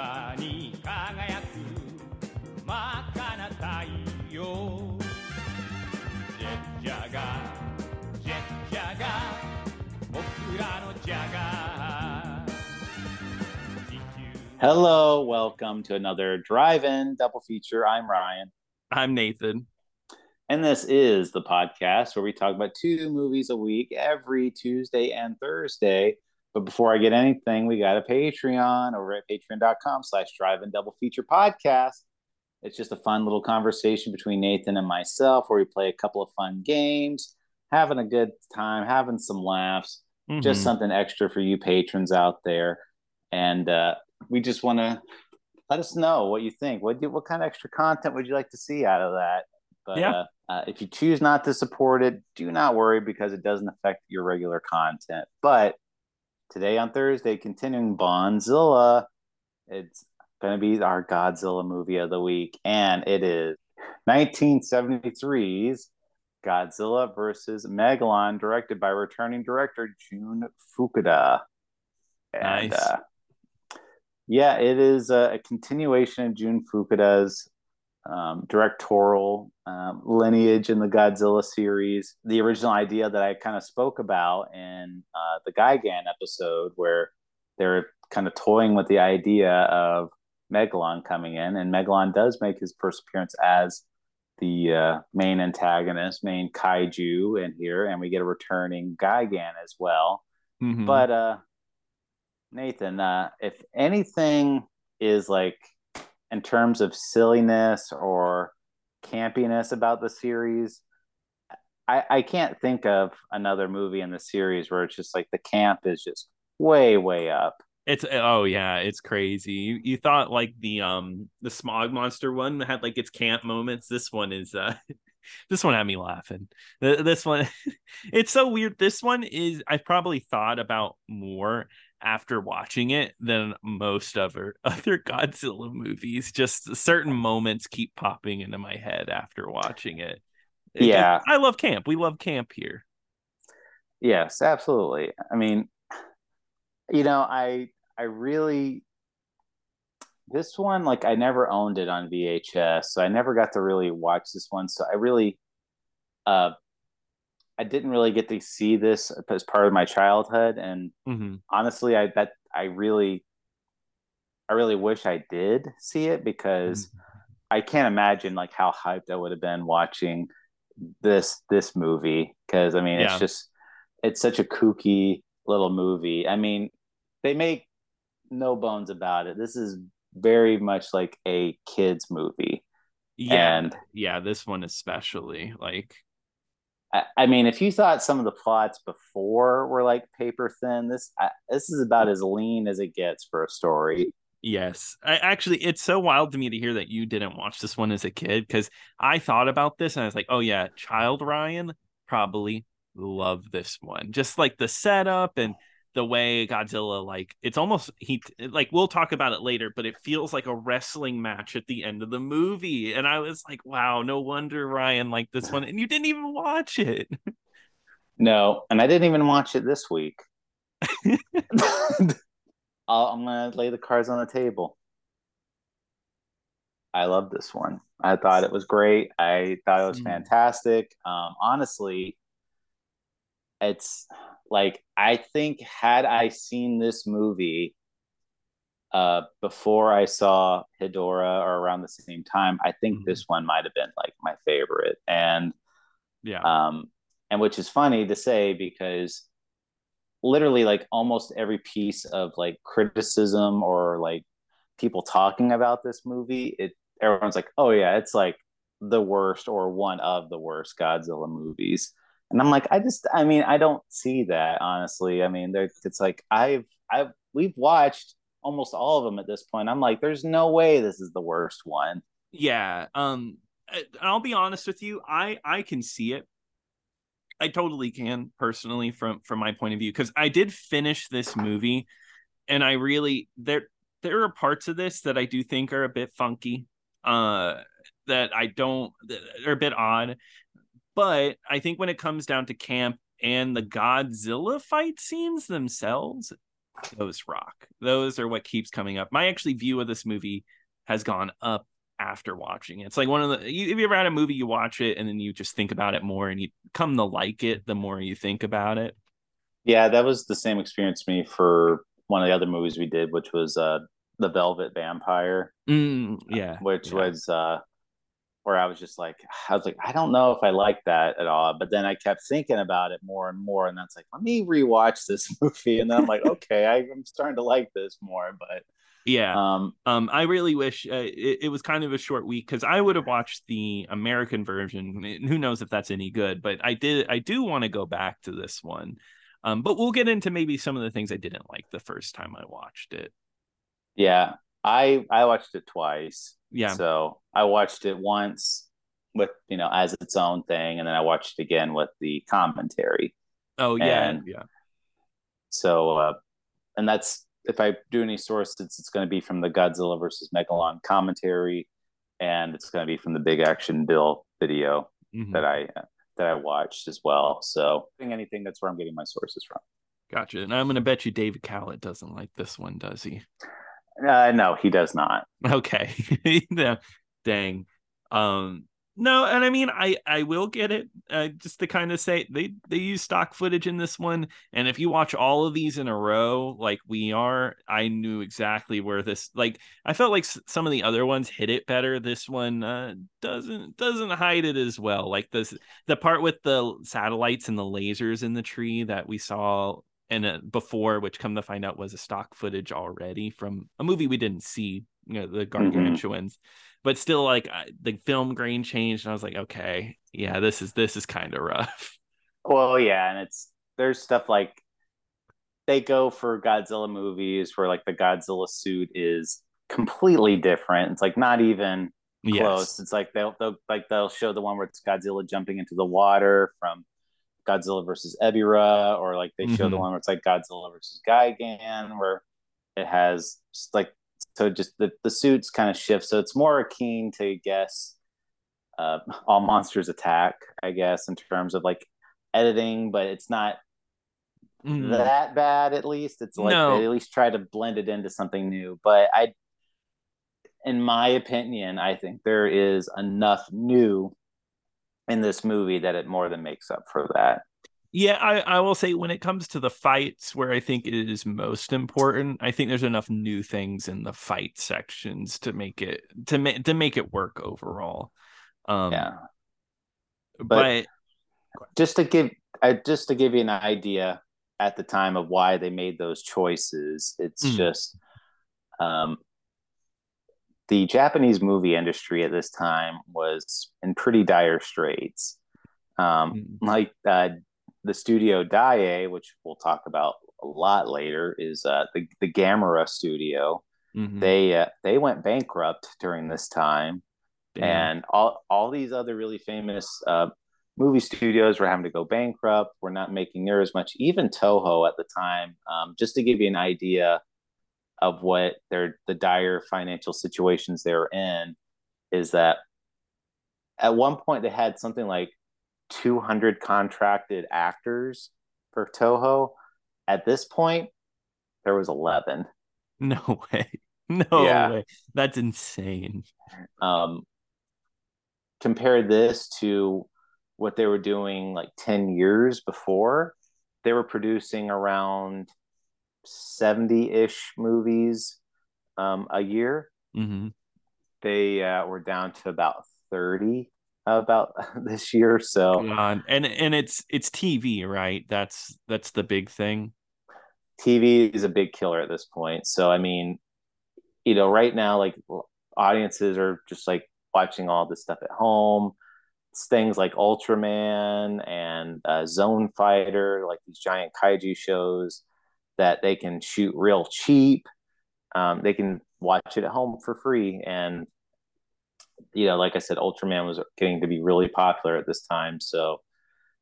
空に輝く真っ赤な太陽ジェッジャーガージェッジャーガー僕らのジャガー地球 Hello, welcome to another drive-in double feature. I'm Ryan, I'm Nathan. and this is the podcast where we talk about two movies a week every Tuesday and Thursday. But before I get anything, we got a Patreon over at patreon.com slash drive-in double feature podcast. It's just a fun little conversation between Nathan and myself where we play a couple of fun games, having a good time, having some laughs, just Mhm. something extra for you patrons out there. And uh, we just want to let us know what you think. What do, what kind of extra content would you like to see out of that? But Yeah. uh, uh, if you choose not to support it, do not worry because it doesn't affect your regular content. But today on Thursday, continuing Bondzilla, it's going to be our Godzilla movie of the week, and it is 1973's Godzilla versus Megalon, directed by returning director Jun Fukuda. And Nice. uh, yeah, it is a, a continuation of Jun Fukuda's um, directorial um, lineage in the Godzilla series. The original idea that I kind of spoke about in uh, the Gigan episode, where they're kind of toying with the idea of Megalon coming in, and Megalon does make his first appearance as the uh, main antagonist, main kaiju in here, and we get a returning Gigan as well. Mhm. But uh Nathan, uh if anything is like in terms of silliness or campiness about the series, I I can't think of another movie in the series where it's just like the camp is just way way up. it's oh yeah, it's crazy. You you thought like the um the smog monster one had like its camp moments. This one is uh this one had me laughing. This one it's so weird. This one is I probably thought about more after watching it than most other other Godzilla movies. Just certain moments keep popping into my head after watching it. It- Yeah. I love camp. We love camp here. Yes, absolutely. I mean, you know, I I really this one like I never owned it on VHS, so I never got to really watch this one. So I really uh I didn't really get to see this as part of my childhood and hmm honestly I that I really I really wish I did see it because I can't imagine like how hyped I would have been watching this this movie because I mean Yeah. it's just it's such a kooky little movie. I mean, they make no bones about it. This is very much like a kids movie. Yeah. And yeah, this one especially. Like I, mean, if you thought some of the plots before were like paper thin, this I, this is about as lean as it gets for a story. Yes. I actually it's so wild to me to hear that you didn't watch this one as a kid because I thought about this and I was like, oh yeah, child Ryan probably love this one. Just like the setup and the way Godzilla like it's almost he like we'll talk about it later, but it feels like a wrestling match at the end of the movie. And I was like, wow, no wonder Ryan liked this one. And you didn't even watch it. No, and I didn't even watch it this week. I'll, I'm gonna lay the cards on the table. I love this one. I thought it was great. I thought it was Mm. fantastic. Um, honestly, it's like I think had I seen this movie uh, before I saw Hedorah or around the same time, I think Mhm. this one might have been like my favorite. And Yeah. um, and which is funny to say because literally like almost every piece of like criticism or like people talking about this movie it everyone's like oh yeah it's like the worst or one of the worst godzilla movies and i'm like i just i mean i don't see that honestly. I mean there it's like i've i've we've watched almost all of them at this point. I'm like there's no way this is the worst one. Yeah um i'll be honest with you i i can see it. I totally can personally from from my point of view because i did finish this movie and i really there there are parts of this that i do think are a bit funky uh that i don't are a bit odd but i think when it comes down to camp and the godzilla fight scenes themselves those rock. Those are what keeps coming up. My actually view of this movie has gone up after watching it. It's like one of the you, if you ever had a movie you watch it and then you just think about it more and you come to like it the more you think about it. Yeah, that was the same experience me for one of the other movies we did, which was uh The Velvet Vampire. Mm, yeah. Which yeah. was uh where I was just like, I was like, I don't know if I like that at all. But then I kept thinking about it more and more, and that's like, let me rewatch this movie, and then I'm like, okay, I, am starting to like this more. But yeah, um, um, I really wish uh, it, it, was kind of a short week because I would have watched the American version. Who knows if that's any good? But I did, I do want to go back to this one. Um, but we'll get into maybe some of the things I didn't like the first time I watched it. Yeah, I I watched it twice. Yeah. So I watched it once with you know as its own thing, and then I watched it again with the commentary. Oh yeah, and yeah. So, uh, and that's if I do any sources, it's, it's going to be from the Godzilla versus Megalon commentary, and it's going to be from the Big Action Bill video mm-hmm. that I that I watched as well. So, anything that's where I'm getting my sources from. Gotcha. And I'm going to bet you David Kalat doesn't like this one, does he? Uh, no, he does not. Okay. dang. Um, no, and I mean, I I will get it. Uh, just to kind of say they they use stock footage in this one, and if you watch all of these in a row, like we are, I knew exactly where this. Like I felt like some of the other ones hit it better. This one uh, doesn't doesn't hide it as well. Like this the part with the satellites and the lasers in the tree that we saw and uh, before, which come to find out was a stock footage already from a movie we didn't see, you know, the Gargantuas. Mm-hmm. But still, like I, the film grain changed, and I was like, okay, yeah, this is this is kind of rough. Well, yeah, and it's there's stuff like they go for Godzilla movies where like the Godzilla suit is completely different. It's like not even close. Yes. It's like they'll, they'll like they'll show the one where it's Godzilla jumping into the water from Godzilla versus Ebirah, or like they show mm-hmm. the one where it's like Godzilla versus Gigan, where it has just like so just the, the suits kind of shift. So it's more keen to guess uh, all monsters attack, I guess, in terms of like editing, but it's not mm. that bad at least. It's like no. they at least try to blend it into something new. But I in my opinion, I think there is enough new in this movie that it more than makes up for that. Yeah, I, I will say when it comes to the fights where I think it is most important, I think there's enough new things in the fight sections to make it to make to make it work overall. Um yeah. But, but just to give uh, just to give you an idea at the time of why they made those choices, it's mm. just um the Japanese movie industry at this time was in pretty dire straits. Um, mm-hmm. Like uh, the studio Daiei, which we'll talk about a lot later, is uh, the the Gamera studio. Mm-hmm. They uh, they went bankrupt during this time, Damn. and all all these other really famous uh, movie studios were having to go bankrupt. We're not making near as much. Even Toho at the time, um, just to give you an idea of what their the dire financial situations they're in is that at one point they had something like 200 contracted actors for Toho. At this point, there was 11. No way. No yeah. way. That's insane. Um, compare this to what they were doing like 10 years before. They were producing around 70 ish movies um, a year. Mm-hmm. They uh, were down to about 30 about this year. So, and and it's it's TV, right? That's that's the big thing. TV is a big killer at this point. So, I mean, you know, right now, like audiences are just like watching all this stuff at home. It's things like Ultraman and uh, Zone Fighter, like these giant kaiju shows that they can shoot real cheap. Um, they can watch it at home for free. And, you know, like I said, Ultraman was getting to be really popular at this time. So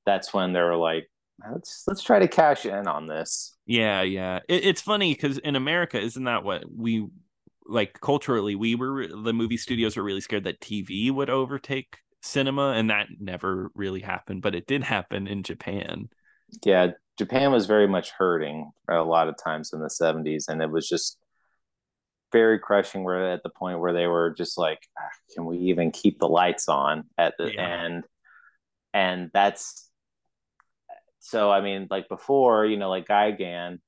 that's when they were like, let's let's try to cash in on this. Yeah, yeah. It, it's funny because in America, isn't that what we like culturally? We were the movie studios were really scared that TV would overtake cinema, and that never really happened, but it did happen in Japan. Yeah, Japan was very much hurting a lot of times in the 70s, and it was just very crushing. We're at the point where they were just like, ah, can we even keep the lights on at the yeah. end? And that's so. I mean, like before, you know, like Gigan,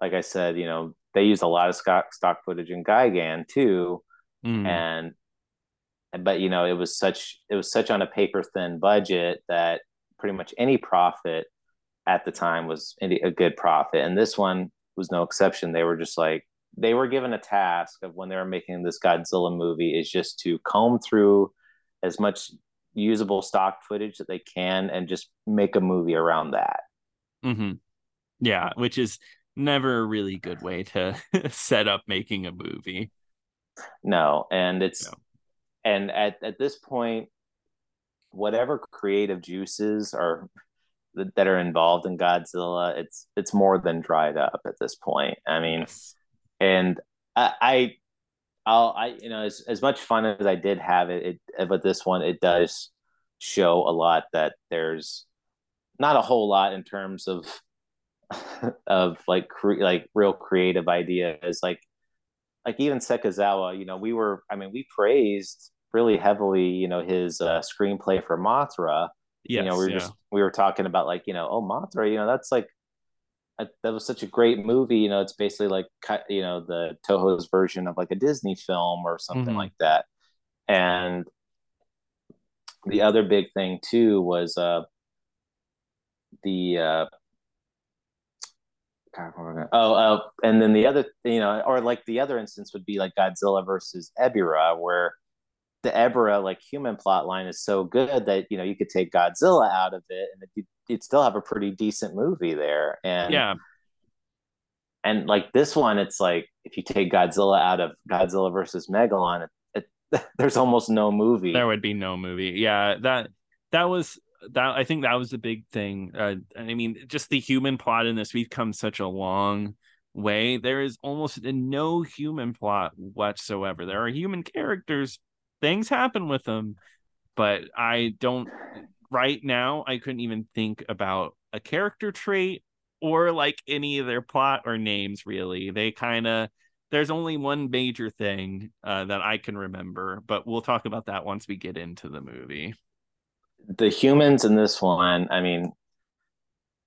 like I said, you know, they used a lot of stock stock footage in Gigan too, mm. and but you know, it was such it was such on a paper thin budget that pretty much any profit at the time was a good profit, and this one was no exception. They were just like they were given a task of when they were making this Godzilla movie is just to comb through as much usable stock footage that they can and just make a movie around that. Mm-hmm. Yeah, which is never a really good way to set up making a movie. No, and it's no. and at at this point, whatever creative juices are that are involved in Godzilla, it's it's more than dried up at this point. I mean, and I, I I'll I you know as as much fun as I did have it, it but this one it does show a lot that there's not a whole lot in terms of of like cre- like real creative ideas like like even Sekizawa, you know, we were I mean we praised really heavily, you know, his uh, screenplay for Mothra. Yes, you know, we were yeah. just we were talking about like, you know, oh Mothra, you know, that's like that was such a great movie, you know, it's basically like you know, the Toho's version of like a Disney film or something mm-hmm. like that. And the other big thing too was uh the uh oh, oh, and then the other, you know, or like the other instance would be like Godzilla versus Ebirah, where the Ebirah like human plot line is so good that you know you could take Godzilla out of it and you'd, you'd still have a pretty decent movie there. And yeah, and like this one, it's like if you take Godzilla out of Godzilla versus Megalon, it, it, there's almost no movie. There would be no movie. Yeah, that that was that I think that was the big thing. Uh, I mean, just the human plot in this, we've come such a long way. There is almost no human plot whatsoever. There are human characters, things happen with them, but I don't. Right now, I couldn't even think about a character trait or like any of their plot or names. Really, they kind of. There's only one major thing uh, that I can remember, but we'll talk about that once we get into the movie the humans in this one, I mean,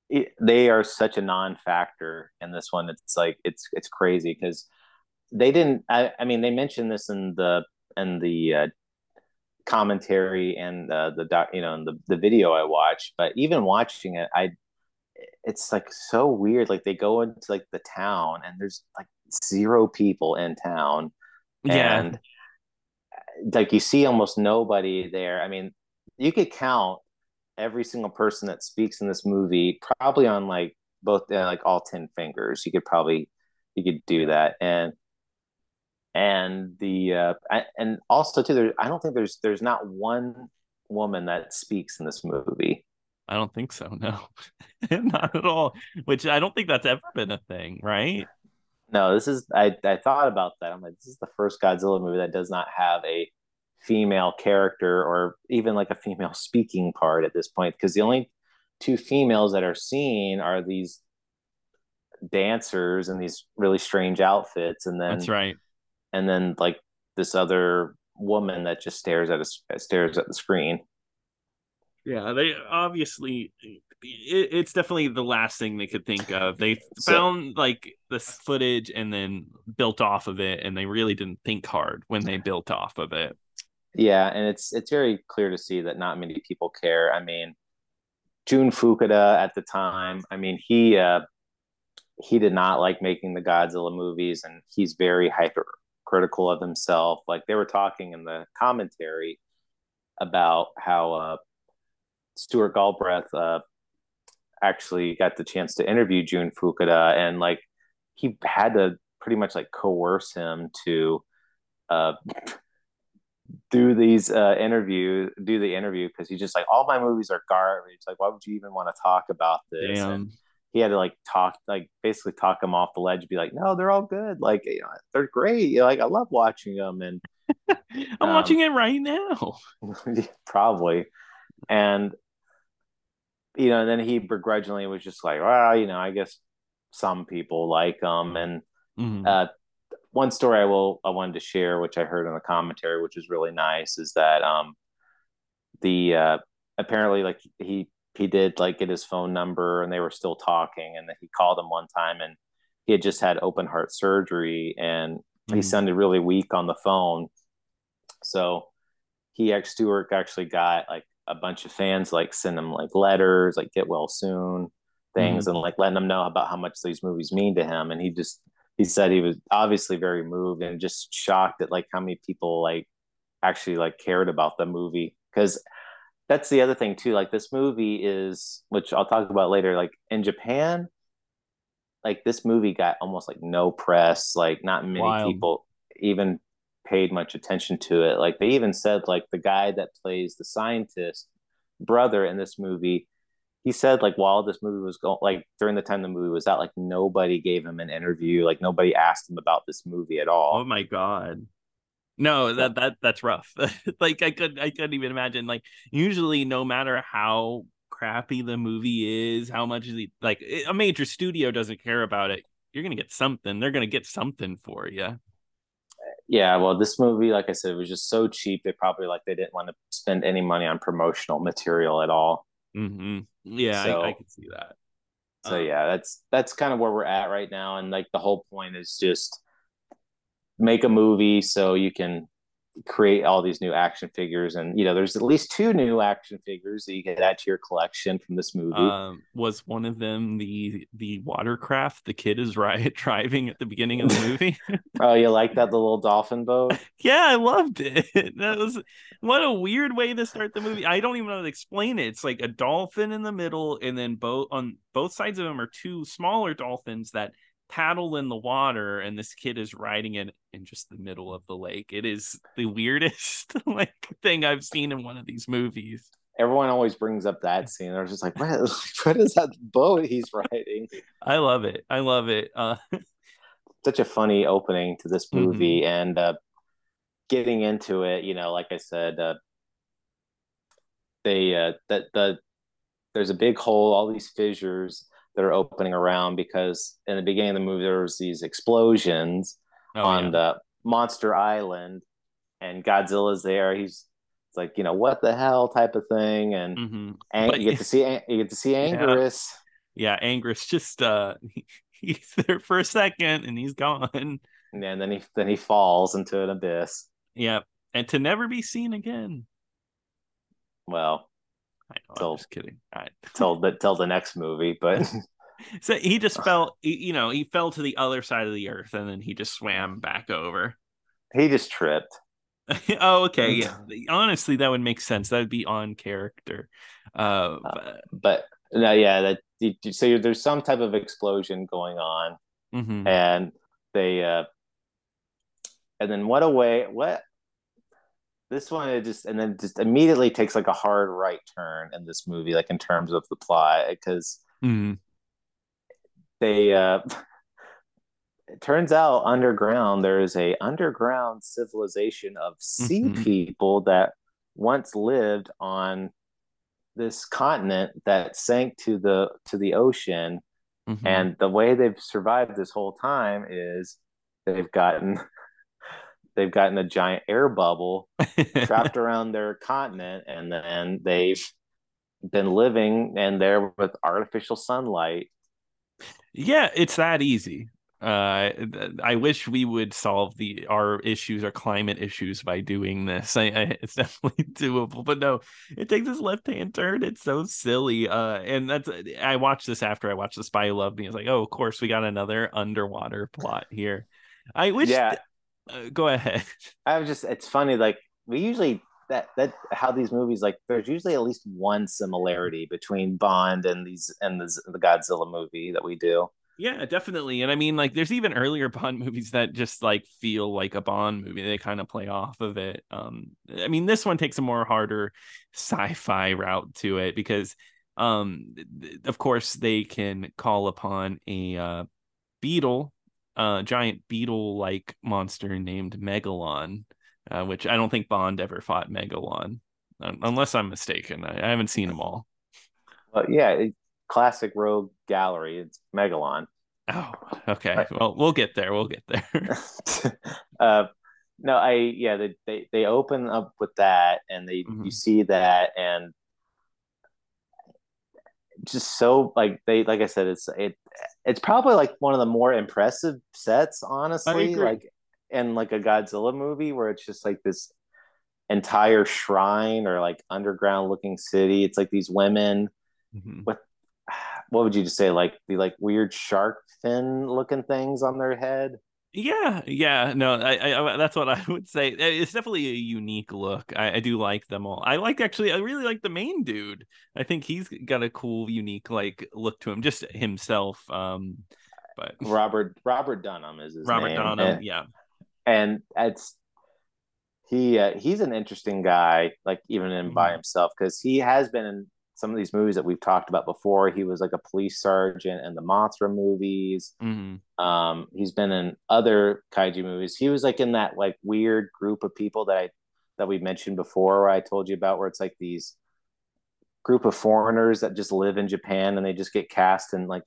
it, they are such a non-factor in this one. It's like it's it's crazy because they didn't. I, I, mean, they mentioned this in the in the uh, commentary and uh, the doc, you know, and the the video I watched. But even watching it, I it's like so weird. Like they go into like the town and there's like zero people in town, yeah. and like you see almost nobody there. I mean, you could count every single person that speaks in this movie probably on like both uh, like all 10 fingers you could probably you could do that and and the uh I, and also too there i don't think there's there's not one woman that speaks in this movie. I don't think so no. Not at all which i don't think that's ever been a thing right? No this is i i thought about that. I'm like this is the first godzilla movie that does not have a female character or even like a female speaking part at this point because the only two females that are seen are these dancers in these really strange outfits and then that's right and then like this other woman that just stares at a stares at the screen. Yeah they obviously it, it's definitely the last thing they could think of. They found so, like this footage and then built off of it and they really didn't think hard when they built off of it. Yeah, and it's it's very clear to see that not many people care. I mean, Jun Fukuda at the time, I mean, he uh, he did not like making the Godzilla movies, and he's very hypercritical of himself. Like they were talking in the commentary about how uh, Stuart Galbraith uh, actually got the chance to interview Jun Fukuda, and like he had to pretty much like coerce him to uh, do these uh, interview, do the interview because he's just like, all my movies are garbage. Like, why would you even want to talk about this? Damn. And he had to like talk, like basically talk him off the ledge, be like, no, they're all good. Like, you know, they're great. You know, like, I love watching them. And I'm um, watching it right now. probably. And you know, and then he begrudgingly was just like, well, you know, I guess some people like them. And Mhm. uh, one story I will I wanted to share, which I heard in the commentary, which was really nice, is that um, the uh, apparently like he he did like get his phone number, and they were still talking, and then he called him one time, and he had just had open heart surgery, and he Mhm. sounded really weak on the phone, so he ex Stuart actually got like a bunch of fans like send him like letters, like get well soon things, and like letting him know about how much these movies mean to him, and he just he said he was obviously very moved and just shocked at like how many people like actually like cared about the movie because that's the other thing too. Like this movie is which i'll talk about later like in japan like this movie got almost like no press. Like not many Wild. people even paid much attention to it. Like they even said like the guy that plays the scientist brother in this movie he said like while this movie was going like during the time the movie was out like nobody gave him an interview. Like nobody asked him about this movie at all. Oh my god. No, that that that's rough. like I could I couldn't even imagine. Like usually, no matter how crappy the movie is, how much the like a major studio doesn't care about it, you're gonna get something. They're gonna get something for you. yeah well this movie like i said it was just so cheap they probably like they didn't want to spend any money on promotional material at all hmm Yeah, So- I, I can see that. so Uh, yeah that's that's kind of where we're at right now and like the whole point is just make a movie so you can create all these new action figures and you know there's at least two new action figures that you can add to your collection from this movie Um, was one of them the the watercraft the kid is right driving at the beginning of the movie? oh you like that the little dolphin boat Yeah, I loved it. That was what a weird way to start the movie. I don't even know how to explain it. It's like a dolphin in the middle, and then both on both sides of them are two smaller dolphins that paddle in the water, and this kid is riding it in just the middle of the lake. It is the weirdest like thing I've seen in one of these movies. everyone always brings up that scene they're just like what, what is that boat he's riding I love it. I love it. Uh, such a funny opening to this Mm-hmm. movie and uh getting into it you know like i said uh they uh that the there's a big hole all these fissures that are opening around because in the beginning of the movie there was these explosions oh, on yeah. the monster island and godzilla's there he's it's like you know what the hell type of thing and, Mhm. and But- you get to see you get to see Anguirus yeah, Anguirus just uh he's there for a second and he's gone. and then he then he falls into an abyss Yeah, and to never be seen again. well I know, So- I'm just kidding. All right. till the till the next movie but So he just fell, you know, he fell to the other side of the earth and then he just swam back over. he just tripped oh, okay. Yeah. Honestly, that would make sense. That would be on character. Uh, but, but no yeah that so there's some type of explosion going on mhm. and they uh and then what a way what this one it just and then just immediately takes like a hard right turn in this movie like in terms of the plot because Mhm. they uh it turns out underground there is a underground civilization of sea Mhm. people that once lived on this continent that sank to the to the ocean Mhm. and the way they've survived this whole time is they've gotten they've gotten a giant air bubble trapped around their continent and then they've been living and there with artificial sunlight yeah, it's that easy. Uh, I wish we would solve the our issues, our climate issues, by doing this. I, I it's definitely doable, but no, it takes this left hand turn. It's so silly. Uh, and that's I watched this after I watched The Spy Who Loved Me. It's like, oh, of course, we got another underwater plot here. I wish. Yeah. Uh, go ahead. i was just it's funny like we usually that that how these movies like there's usually at least one similarity between bond and these and the, the godzilla movie that we do Yeah, definitely. And I mean, like, there's even earlier Bond movies that just like feel like a Bond movie. They kind of play off of it. Um, I mean, this one takes a more harder sci-fi route to it because, um, th- of course, they can call upon a uh, beetle, uh, giant beetle-like monster named Megalon, uh, which I don't think Bond ever fought Megalon, un- unless I'm mistaken. I, I haven't seen them all. Uh, yeah, it, classic rogue gallery. It's Megalon. Oh, okay. Well, we'll get there. We'll get there. uh, no, I yeah, they, they they open up with that, and they Mhm. you see that, and just so like they like I said, it's it it's probably like one of the more impressive sets, honestly. Like in like a Godzilla movie, where it's just like this entire shrine or like underground looking city. It's like these women Mhm. what what would you just say like the like weird shark fin looking things on their head Yeah, yeah, no, I, I, that's what I would say. It's definitely a unique look. I, I do like them all. I like actually, I really like the main dude. I think he's got a cool, unique like look to him, just himself. Um, but robert robert dunham is his Robert name Dunham, and, yeah, and it's he uh, he's an interesting guy like even in by Mhm. himself because he has been in some of these movies that we've talked about before he was like a police sergeant in the mothra movies hmm um he's been in other kaiju movies he was like in that like weird group of people that i that we mentioned before where i told you about where it's like these group of foreigners that just live in japan and they just get cast in like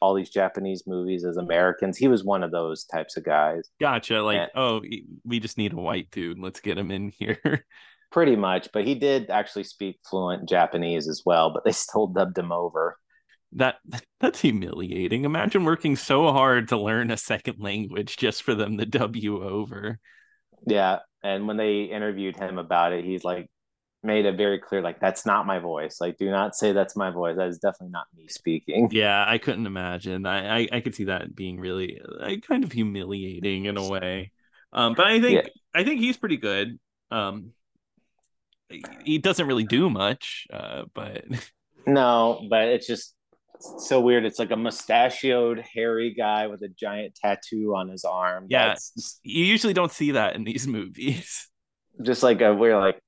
all these japanese movies as americans he was one of those types of guys gotcha. Like, Yeah. oh, we just need a white dude. Let's get him in here. pretty much but he did actually speak fluent japanese as well but they still dubbed him over that that's humiliating. Imagine working so hard to learn a second language just for them to dub you over. yeah and when they interviewed him about it he's like made it very clear like that's not my voice like do not say that's my voice that is definitely not me speaking Yeah, I couldn't imagine. I, I, I could see that being really uh, kind of humiliating in a way. Um, but I think Yeah. I think he's pretty good. Um, he doesn't really do much, uh, but no but it's just so weird it's like a mustachioed hairy guy with a giant tattoo on his arm Yeah. That's you usually don't see that in these movies. just like a we're like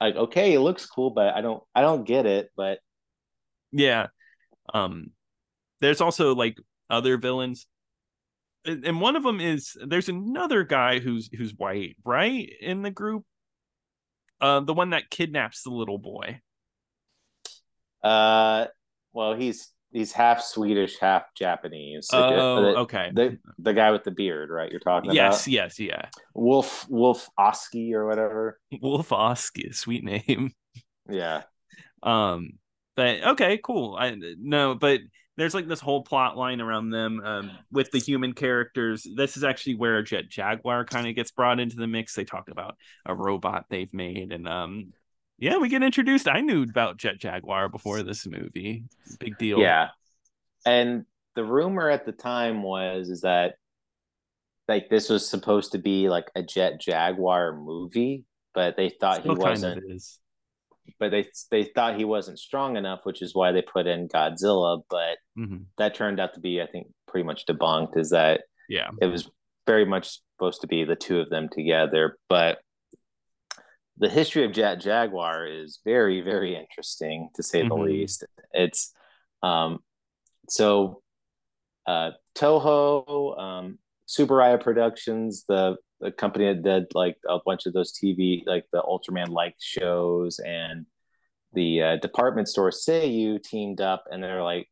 like okay it looks cool but i don't i don't get it but Yeah. Um, there's also like other villains, and one of them is there's another guy who's who's white, right, in the group. Uh, the one that kidnaps the little boy. uh well he's he's half swedish half japanese Oh, the, okay. the the guy with the beard right you're talking Yes, about yes, yeah. wolf wolf oski or whatever Wolf Oski, sweet name. yeah Um, but okay, cool. I no, but there's like this whole plot line around them um, with the human characters. This is actually where Jet Jaguar kind of gets brought into the mix. They talk about a robot they've made, and um, yeah, we get introduced. I knew about Jet Jaguar before this movie. Big deal. yeah and the rumor at the time was is that like this was supposed to be like a jet jaguar movie but they thought Still he wasn't. But they they thought he wasn't strong enough which is why they put in godzilla but Mhm. that turned out to be i think pretty much debunked is that Yeah. it was very much supposed to be the two of them together but the history of jet jaguar is very very interesting to say the Mhm. least it's um so uh toho um Tsuburaya Productions, the the company that did like a bunch of those TV, like the Ultraman like shows, and the uh, department store Seiyu teamed up, and they're like,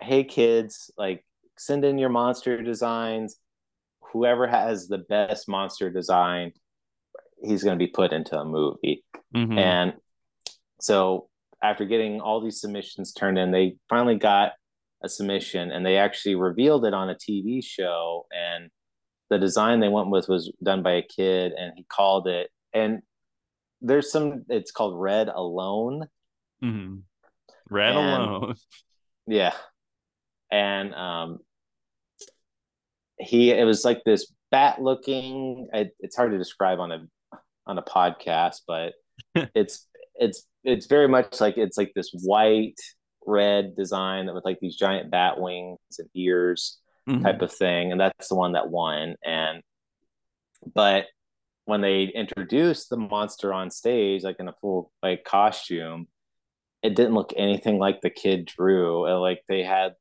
"Hey kids, like send in your monster designs. Whoever has the best monster design, he's going to be put into a movie." Mhm. And so after getting all these submissions turned in, they finally got a submission and they actually revealed it on a TV show. And the design they went with was done by a kid and he called it, and there's some, it's called Red Alone. Mhm. Red And- alone. Yeah. And um, he, it was like this bat looking, it, it's hard to describe on a, on a podcast, but it's, it's, it's very much like, it's like this white, red design that with like these giant bat wings and ears Mhm. type of thing and that's the one that won and but when they introduced the monster on stage like in a full like costume it didn't look anything like the kid drew like they had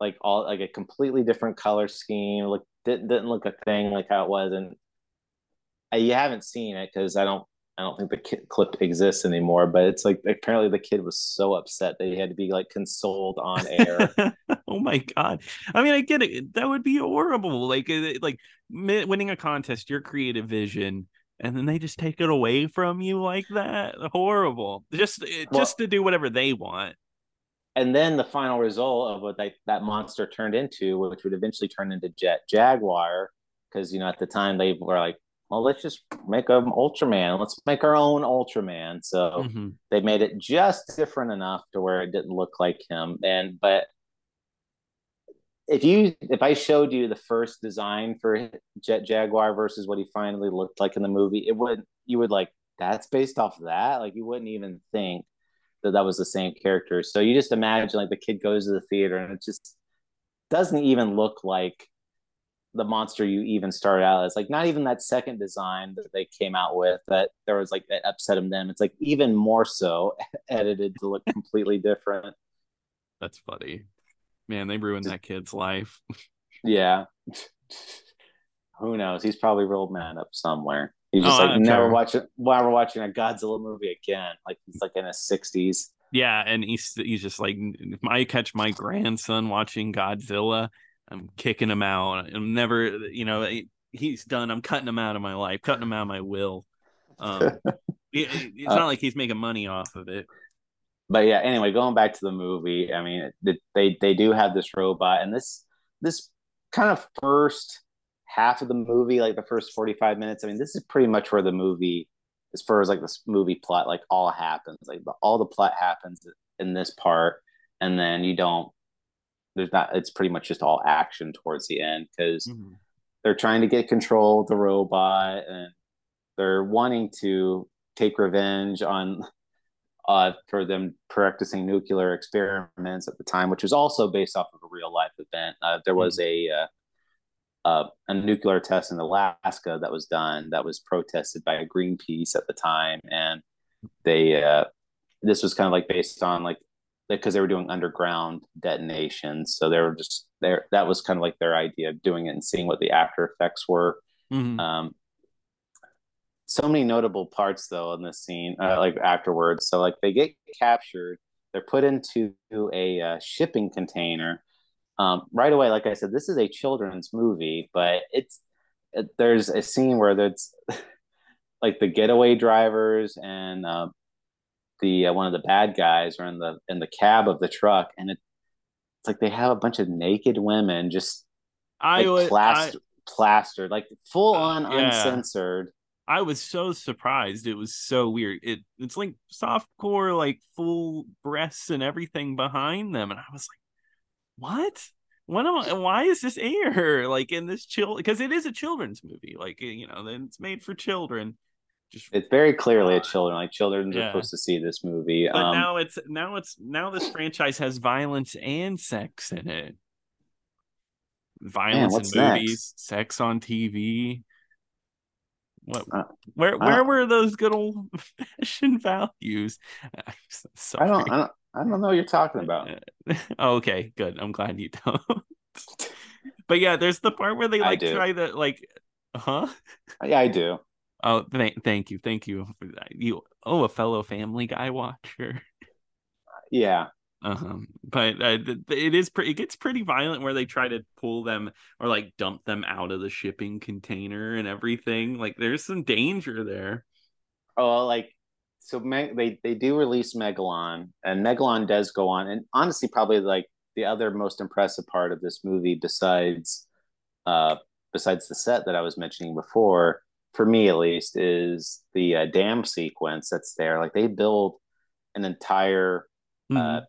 like all like a completely different color scheme look didn't, didn't look a thing like how it was and uh, you haven't seen it because i don't I don't think the kid, clip exists anymore, but it's like apparently the kid was so upset that he had to be like consoled on air. oh my god! I mean, I get it. That would be horrible. Like, like winning a contest, your creative vision, and then they just take it away from you like that. Horrible. Just, eh, well, just to do whatever they want. And then the final result of what they, that monster turned into, which would eventually turn into Jet Jaguar, because you know at the time they were like well, let's just make an Ultraman. Let's make our own Ultraman. So mm-hmm. they made it just different enough to where it didn't look like him. And but if you if I showed you the first design for Jet Jaguar versus what he finally looked like in the movie, it would you would like that's based off of that. Like you wouldn't even think that that was the same character. So you just imagine like the kid goes to the theater and it just doesn't even look like the monster you even started out as like not even that second design that they came out with that there was like that upset them. It's like even more so edited to look completely different. That's funny. Man they ruined that kid's life. Yeah. Who knows? He's probably real mad up somewhere. He's just oh, like never sure. watching why we're watching a godzilla movie again. Like he's like in his 60s yeah and he's he's just like if i catch my grandson watching godzilla I'm kicking him out. I'm never, you know, he's done. I'm cutting him out of my life, cutting him out of my will. Um, it, it's uh, not like he's making money off of it. But yeah, anyway, going back to the movie, I mean, they they do have this robot, and this this kind of first half of the movie, like the first 45 minutes. I mean, this is pretty much where the movie, as far as like this movie plot, like all happens. Like the, all the plot happens in this part, and then you don't there's not it's pretty much just all action towards the end because mm-hmm. they're trying to get control of the robot and they're wanting to take revenge on uh, for them practicing nuclear experiments at the time, which was also based off of a real life event. Uh, there was mm-hmm. a uh, uh, a nuclear test in Alaska that was done that was protested by Greenpeace at the time, and they uh, this was kind of like based on like because they were doing underground detonations. So they were just there. That was kind of like their idea of doing it and seeing what the after effects were. Mm-hmm. Um, so many notable parts though in this scene, uh, like afterwards. So like they get captured, they're put into a uh, shipping container. Um, right away, like I said, this is a children's movie, but it's it, there's a scene where there's like the getaway drivers and uh, the uh, one of the bad guys are in the in the cab of the truck, and it, it's like they have a bunch of naked women just I like, would plaster, I, plastered, like full uh, on yeah. uncensored. I was so surprised. It was so weird. It it's like soft core, like full breasts and everything behind them, and I was like, "What? What am I, Why is this air like in this chill? Because it is a children's movie. Like you know, then it's made for children." Just it's very clearly a children like children yeah. are supposed to see this movie but um, now it's now it's now this franchise has violence and sex in it. Violence man, in movies next? sex on tv what uh, where where uh, were those good old fashioned values? I don't, I don't i don't know what you're talking about. Oh, okay good. I'm glad you don't. But yeah there's the part where they like try to like huh? Yeah i do Oh, th- thank you, thank you. You oh, a fellow Family Guy watcher. Yeah. Uh-huh. But uh, it is pretty. It gets pretty violent where they try to pull them or like dump them out of the shipping container and everything. Like there's some danger there. Oh, like so Meg, they they do release Megalon, and Megalon does go on, and honestly, probably like the other most impressive part of this movie, besides uh besides the set that I was mentioning before, for me at least, is the uh, dam sequence that's there. Like they build an entire uh, mm-hmm. uh,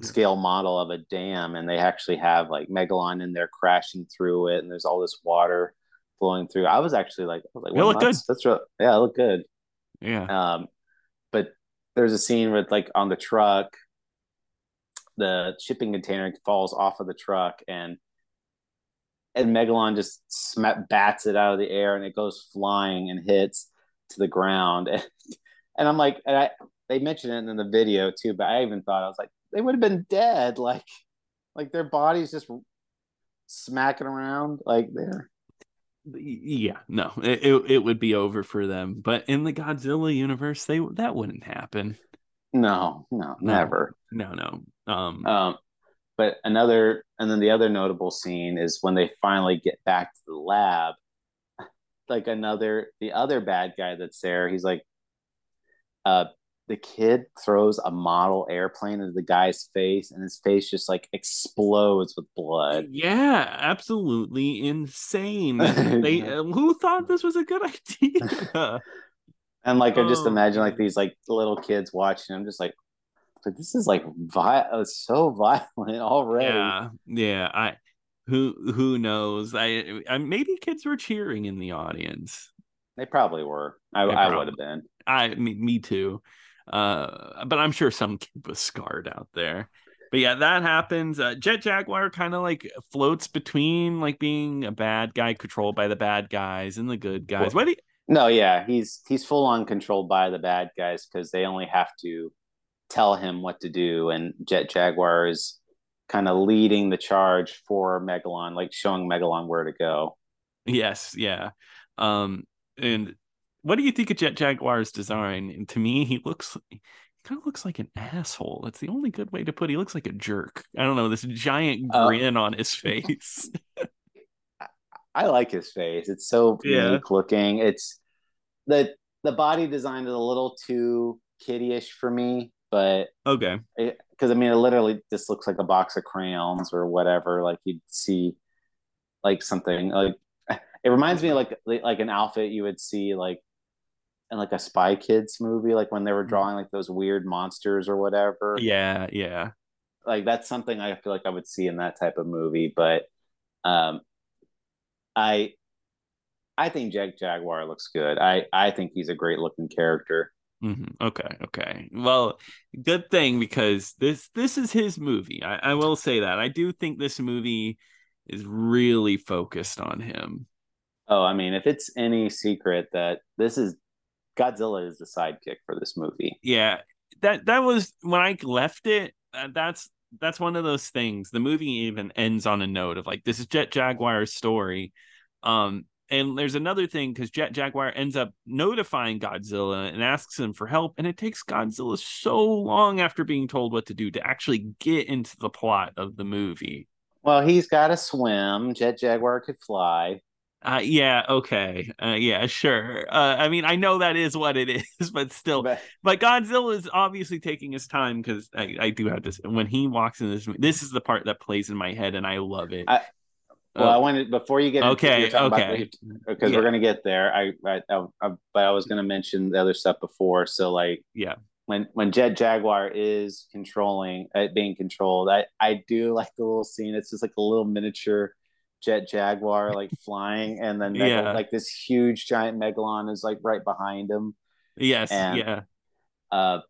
scale model of a dam, and they actually have like Megalon in there crashing through it, and there's all this water flowing through. I was actually like, was like, good. That's real. Yeah, look good. Yeah. Um, but there's a scene with like on the truck, the shipping container falls off of the truck, and and Megalon just sm- bats it out of the air and it goes flying and hits to the ground. And, and I'm like, and I, they mentioned it in the video too, but I even thought I was like, they would have been dead. Like, like their bodies just smacking around like they're yeah, no, it, it, would be over for them. But in the Godzilla universe, they that wouldn't happen. No, no, never. No, no. Um, Um, but another, and then the other notable scene is when they finally get back to the lab. Like another, the other bad guy that's there, he's like, uh, the kid throws a model airplane into the guy's face, and his face just like explodes with blood. yeah, absolutely insane. they uh, who thought this was a good idea? And like I just Oh, imagine like these like little kids watching. I'm just like, but this is like vi- uh, so violent already. yeah, yeah. I who who knows? I, I maybe kids were cheering in the audience. They probably were. I, I would have been. I me, me too. Uh, but I'm sure some kid was scarred out there. But yeah, that happens. Uh, Jet Jaguar kind of like floats between like being a bad guy controlled by the bad guys and the good guys. Well- What do you, No, yeah, he's he's full on controlled by the bad guys because they only have to tell him what to do, and Jet Jaguar is kind of leading the charge for Megalon, like showing Megalon where to go. Yes, yeah. Um, and what do you think of Jet Jaguar's design? And to me, he looks he kind of looks like an asshole. That's the only good way to put it. He looks like a jerk. I don't know, this giant Oh. grin on his face. I like his face; it's so Yeah. unique looking. It's the the body design is a little too kiddie-ish for me, but okay. because I mean, it literally just looks like a box of crayons or whatever. Like you'd see, like something like it reminds me of like like an outfit you would see like in like a Spy Kids movie, like when they were drawing like those weird monsters or whatever. Yeah, yeah. Like that's something I feel like I would see in that type of movie. But um, I I think Jet Jaguar looks good. I I think he's a great looking character. Mhm. Okay, okay. Well, good thing because this this is his movie. I, I will say that. I do think this movie is really focused on him. Oh, I mean, if it's any secret that this is Godzilla is the sidekick for this movie. Yeah, that that was when I left it. Uh, that's that's one of those things. The movie even ends on a note of like this is Jet Jaguar's story. Um, and there's another thing because Jet Jaguar ends up notifying Godzilla and asks him for help, and it takes Godzilla so long after being told what to do to actually get into the plot of the movie. Well, he's got to swim. Jet Jaguar could fly. Uh, yeah, okay, uh, yeah, sure. Uh, I mean, I know that is what it is, but still, But but Godzilla is obviously taking his time because I, I do have this. When he walks in this, this is the part that plays in my head, and I love it. I- well, Uh, I wanted before you get Okay, about okay. because Yeah. we're gonna get there. I, I, I, I but I was gonna mention the other stuff before. So like yeah, when when Jet Jaguar is controlling, uh, being controlled, I I do like the little scene. It's just like a little miniature Jet Jaguar like flying, and then Megal- Yeah. like this huge giant Megalon is like right behind him. yes, And- yeah, Uh,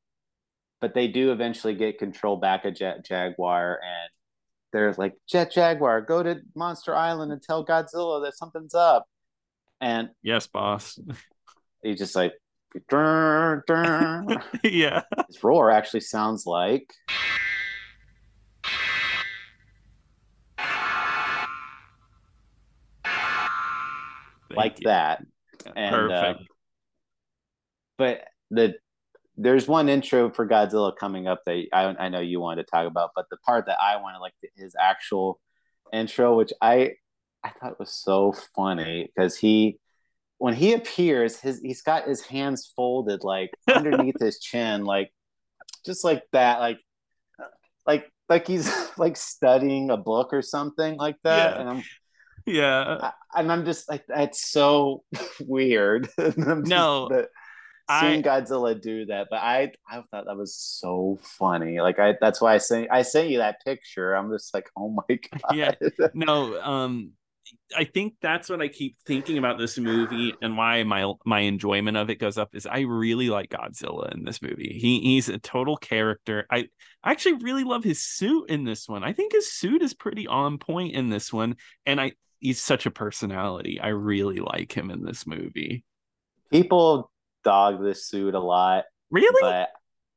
but they do eventually get control back of Jet Jaguar, and they're like, Jet Jaguar, go to Monster Island and tell Godzilla that something's up. And yes, boss. He just like, "Durr, durr." yeah, his roar actually sounds like. like you. that. And, uh, Perfect. but the there's one intro for Godzilla coming up that I, I know you wanted to talk about, but the part that I wanted, like his actual intro, which I I thought was so funny because he when he appears, his he's got his hands folded like underneath his chin, like just like that, like like like he's like studying a book or something like that. Yeah. And I'm yeah, I- and I'm just like that's so weird. Just- No, but I- seeing Godzilla do that, but I I thought that was so funny. Like I that's why I sent I sent you that picture. I'm just like, oh my god. Yeah. no um i think that's what i keep thinking about this movie and why my my enjoyment of it goes up is i really like godzilla in this movie he he's a total character i I actually really love his suit in this one i think his suit is pretty on point in this one and i he's such a personality i really like him in this movie People dog this suit a lot, really but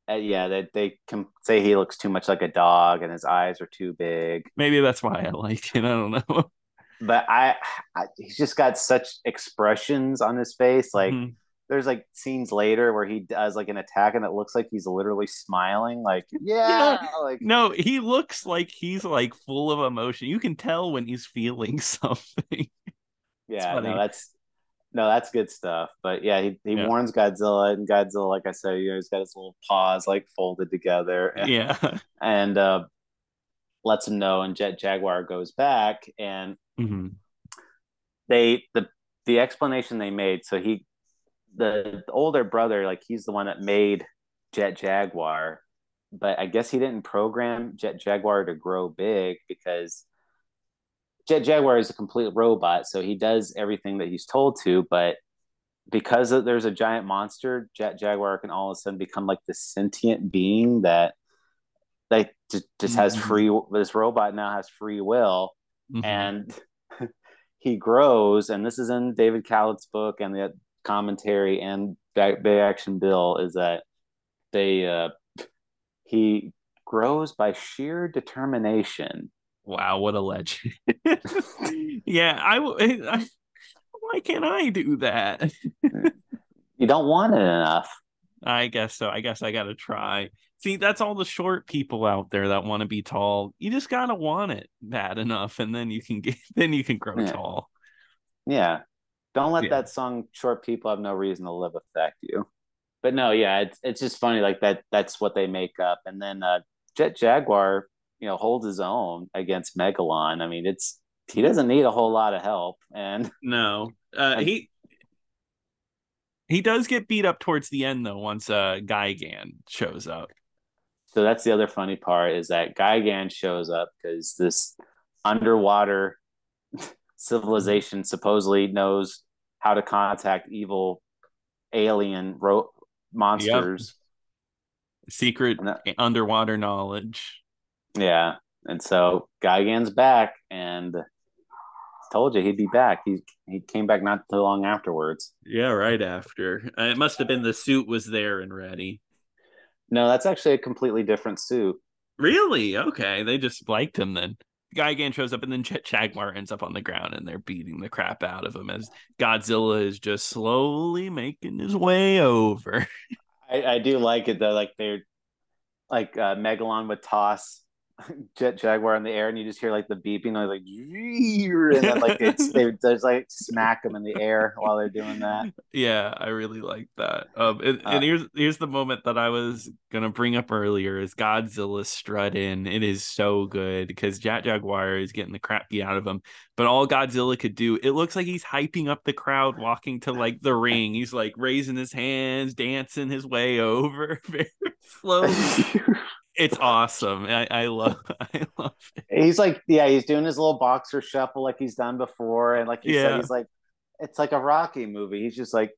uh, yeah, they they can say he looks too much like a dog and his eyes are too big. maybe that's why i like it i don't know but I, I he's just got such expressions on his face. Like mm-hmm. there's like scenes later where he does like an attack and it looks like he's literally smiling. Like yeah, yeah. like no, he looks like he's like full of emotion. You can tell when he's feeling something. Yeah, no, that's no, that's good stuff. But yeah, he, he yeah. warns Godzilla, and Godzilla, like I said, you know, he's got his little paws like folded together. And, yeah, and uh, lets him know. And Jet Jaguar goes back, and mm-hmm. they the the explanation they made. So he, the, the older brother, like he's the one that made Jet Jaguar, but I guess he didn't program Jet Jaguar to grow big because Jaguar is a complete robot, so he does everything that he's told to. But because there's a giant monster, Jet Jaguar can all of a sudden become like this sentient being that like just, just mm-hmm. has free. This robot now has free will, mm-hmm. and he grows. And this is in David Kalat's book and the commentary and Bay Action Bill is that they uh, he grows by sheer determination Wow, what a legend! yeah, I, I. Why can't I do that? you don't want it enough. I guess so. I guess I got to try. See, that's all the short people out there that want to be tall. You just gotta want it bad enough, and then you can get. Then you can grow yeah. tall. Yeah. Don't let yeah. that song "Short People Have No Reason to Live" affect you. But no, yeah, it's it's just funny like that. That's what they make up, and then uh, Jet Jaguar you know holds his own against Megalon. I mean, it's he doesn't need a whole lot of help, and no, uh, he he does get beat up towards the end though. Once uh, Gigan shows up. So that's the other funny part is that Gigan shows up because this underwater civilization supposedly knows how to contact evil alien ro- monsters. Yep. Secret that, underwater knowledge. Yeah. And so Gigan's back and told you he'd be back. He he came back not too long afterwards. Yeah, right after. Uh, it must have been the suit was there and ready. No, that's actually a completely different suit. Really? Okay. They just liked him then. Gigan shows up and then Ch- Chagmar ends up on the ground and they're beating the crap out of him as Godzilla is just slowly making his way over. I, I do like it though. Like they're like uh, Megalon would toss jet jaguar in the air and you just hear like the beeping noise like and then like it's they just like smack them in the air while they're doing that. Yeah i really like that. Um and, uh, and, here's here's the moment that i was gonna bring up earlier is godzilla strut in. It is so good because jet jaguar is getting the crap beat out of him but all godzilla could do it looks like he's hyping up the crowd walking to like the ring. He's like raising his hands dancing his way over very slowly it's awesome. I, I love I love it. He's like, yeah, he's doing his little boxer shuffle like he's done before. And like you yeah. said, he's like it's like a Rocky movie. He's just like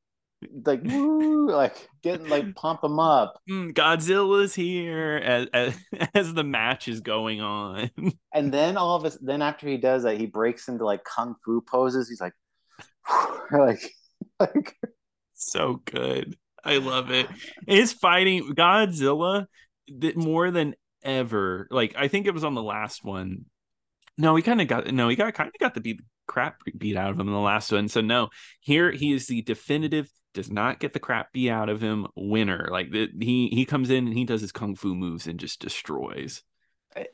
like woo, like getting like pump him up. Mm, Godzilla's here as, as, as the match is going on. and then all of us then after he does that, he breaks into like kung fu poses. He's like like like so good. I love it. His fighting Godzilla that more than ever. Like I think it was on the last one. No, he kind of got no, he got kind of got the beat crap beat out of him in the last one. So no, here he is the definitive does not get the crap beat out of him winner. Like the, he he comes in and he does his kung fu moves and just destroys.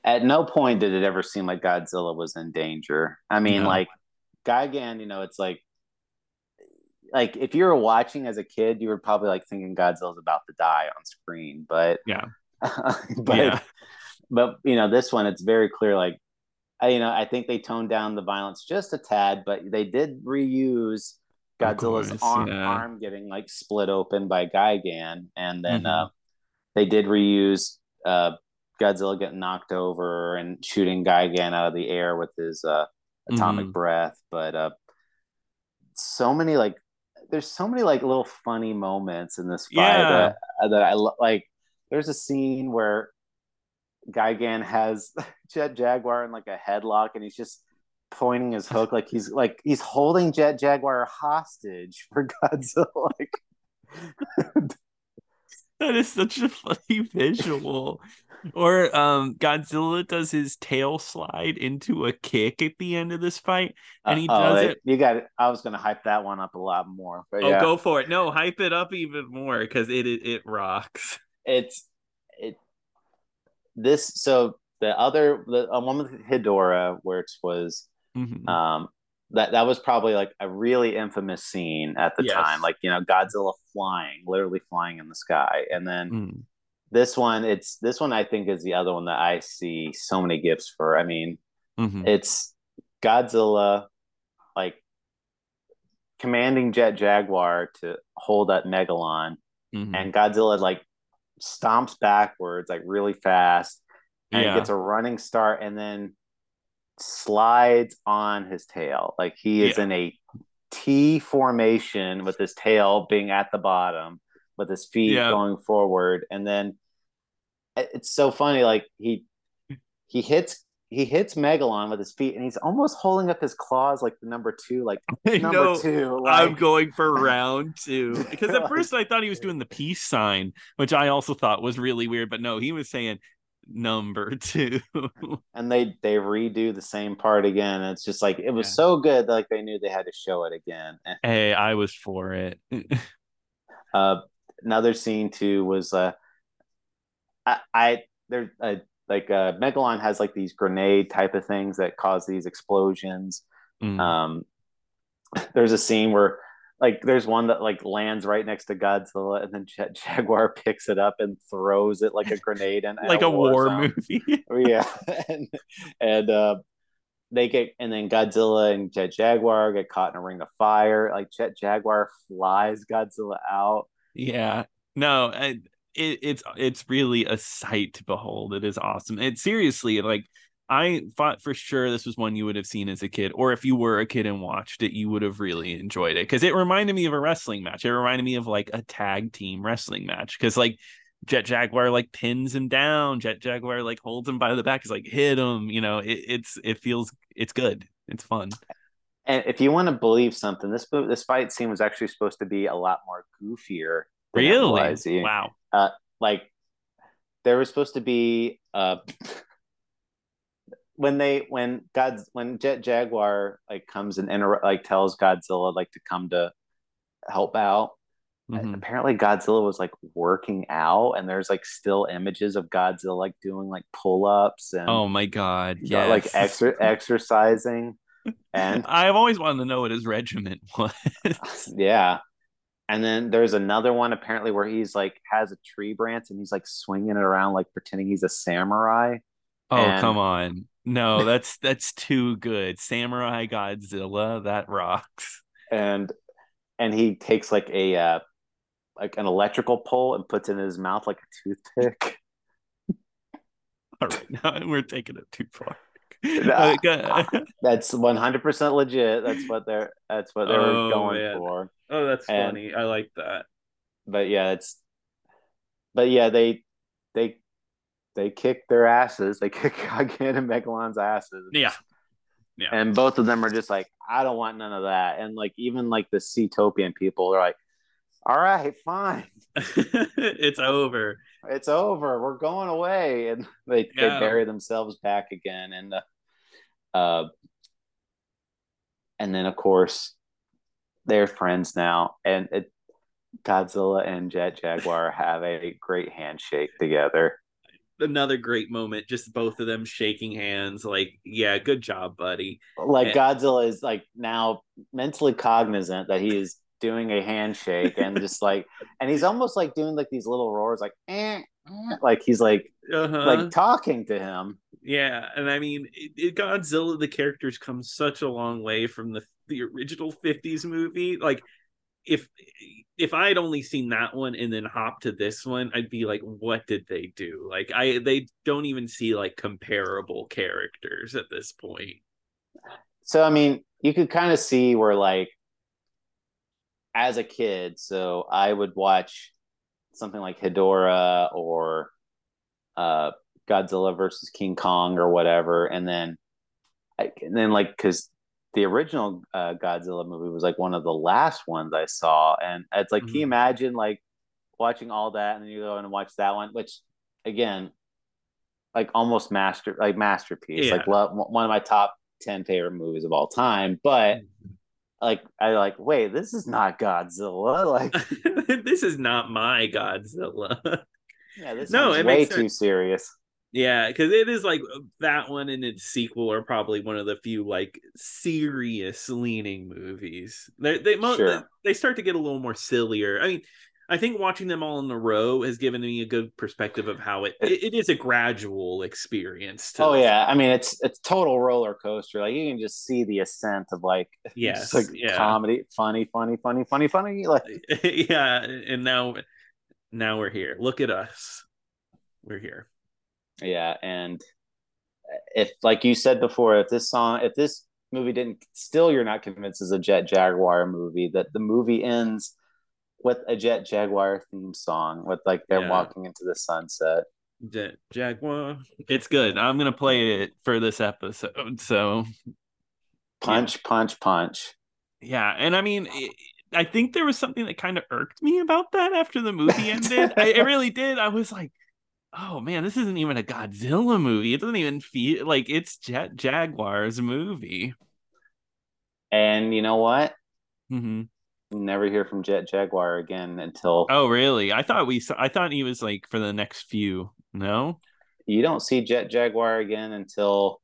At no point did it ever seem like Godzilla was in danger. I mean, no. like Gigan, you know, it's like like if you were watching as a kid, you were probably like thinking Godzilla's about to die on screen. But yeah, but yeah. but you know this one it's very clear like I, you know I think they toned down the violence just a tad but they did reuse Godzilla's course, arm, yeah. arm getting like split open by Gigan and then mm-hmm. uh, they did reuse uh, Godzilla getting knocked over and shooting Gigan out of the air with his uh, atomic mm-hmm. breath but uh, so many like there's so many like little funny moments in this fight yeah. that, that I like there's a scene where Gigan has Jet Jaguar in like a headlock and he's just pointing his hook like he's like he's holding Jet Jaguar hostage for Godzilla. Like that is such a funny visual. or um Godzilla does his tail slide into a kick at the end of this fight and he Uh, oh, does it- You got it. I was gonna hype that one up a lot more, Oh, yeah, go for it. No, hype it up even more because it, it it rocks. It's it. This so the other the uh, one with Hedorah, which was Mhm. um that that was probably like a really infamous scene at the Yes. time, like you know Godzilla flying, literally flying in the sky, and then Mm. this one, it's this one I think is the other one that I see so many gifts for. I mean, Mhm. it's Godzilla like commanding Jet Jaguar to hold up Megalon, Mhm. and Godzilla like stomps backwards like really fast and Yeah. gets a running start and then slides on his tail. Like he is Yeah. in a T formation with his tail being at the bottom, with his feet Yeah. going forward, and then it's so funny. Like he he hits he hits Megalon with his feet, and he's almost holding up his claws like the number two, like I number know. two. I'm going for round two because at first I thought he was doing the peace sign, which I also thought was really weird. But no, he was saying number two. and they they redo the same part again. And it's just like it was Yeah. so good, like they knew they had to show it again. Hey, I was for it. Uh, another scene too was uh, I, I there uh, like uh, Megalon has like these grenade type of things that cause these explosions. Mm. Um, there's a scene where like there's one that like lands right next to Godzilla, and then Jet Jaguar picks it up and throws it like a grenade and like a war zone. movie. yeah and, and uh they get and then godzilla and jet jaguar get caught in a ring of fire like jet jaguar flies godzilla out Yeah. No, I, it, it's it's really a sight to behold. It is awesome. It seriously like I thought for sure this was one you would have seen as a kid, or if you were a kid and watched it, you would have really enjoyed it because it reminded me of a wrestling match. It reminded me of like a tag team wrestling match because like Jet Jaguar like pins him down, Jet Jaguar like holds him by the back, is like hit him. You know, it, it's it feels it's good. It's fun. and if you want to believe something this this fight scene was actually supposed to be a lot more goofier Really? Wow. like there was supposed to be uh when they when God's when Jet Jaguar like comes and inter- like tells Godzilla like to come to help out. Mhm. Apparently Godzilla was like working out and there's like still images of Godzilla like doing like pull-ups and Oh my god. you know, Yeah. like exer- exercising and I've always wanted to know what his regiment was. yeah. And then there's another one apparently where he's like has a tree branch and he's like swinging it around like pretending he's a samurai. Oh, And- come on. No, that's that's too good. Samurai Godzilla, that rocks. and and he takes like a uh like an electrical pole and puts it in his mouth like a toothpick. All right, now we're taking it too far. Nah. That's one hundred percent legit. That's what they're that's what they were Oh, going man. for. oh, that's And- funny. I like that. But yeah, it's but yeah, they they they kick their asses. They kick Gigan and Megalon's asses. Yeah. Yeah. And both of them are just like, I don't want none of that. And like even like the Seatopian people are like, All right, fine. it's over. it's over. We're going away, and they Yeah. they bury themselves back again, and uh, uh, and then of course they're friends now, and it, Godzilla and Jet Jaguar have a great handshake together. Another great moment, just both of them shaking hands. Like, yeah, good job, buddy. Like Eh. Godzilla is like now mentally cognizant that he is doing a handshake, and just like, and he's almost like doing like these little roars, like, eh, eh, like he's like Uh-huh. like talking to him. Yeah, and I mean, it, it, Godzilla, the characters come such a long way from the the original '50s movie. Like, if if I had only seen that one and then hopped to this one, I'd be like, what did they do? Like, I they don't even see like comparable characters at this point. So I mean, you could kind of see where like as a kid, so I would watch something like Hedorah or uh Godzilla versus King Kong or whatever, and then I, and then like because the original uh, Godzilla movie was like one of the last ones I saw, and it's like, can you Mhm. imagine like watching all that and then you go and watch that one, which again like almost master like masterpiece, Yeah. like love one of my top ten favorite movies of all time. But like I like wait, this is not Godzilla. Like this is not my Godzilla. Yeah, this No, it way too serious. Yeah, because it is like that one and its sequel are probably one of the few like serious leaning movies. They they Sure. they start to get a little more sillier. I mean, I think watching them all in a row has given me a good perspective of how it it, it is a gradual experience. To, Oh yeah, I mean it's it's total roller coaster. Like you can just see the ascent of like yes, like yeah, comedy, funny, funny, funny, funny, funny. Like yeah, and now now we're here. Look at us, we're here. yeah, and if like you said before, if this song, if this movie didn't still you're not convinced is a Jet Jaguar movie, that the movie ends with a Jet Jaguar theme song with like they're Yeah. walking into the sunset. Ja- Jaguar, it's good. I'm gonna play it for this episode. So Punch, punch, punch. Yeah, and I mean, it, I think there was something that kind of irked me about that after the movie ended. I, it really did. I was like, "Oh man, this isn't even a Godzilla movie. It doesn't even feel like it's Jet Jaguar's movie." And you know what? Mm-hmm. Never hear from Jet Jaguar again until Oh, really? I thought we saw. I thought he was like for the next few. No. you don't see Jet Jaguar again until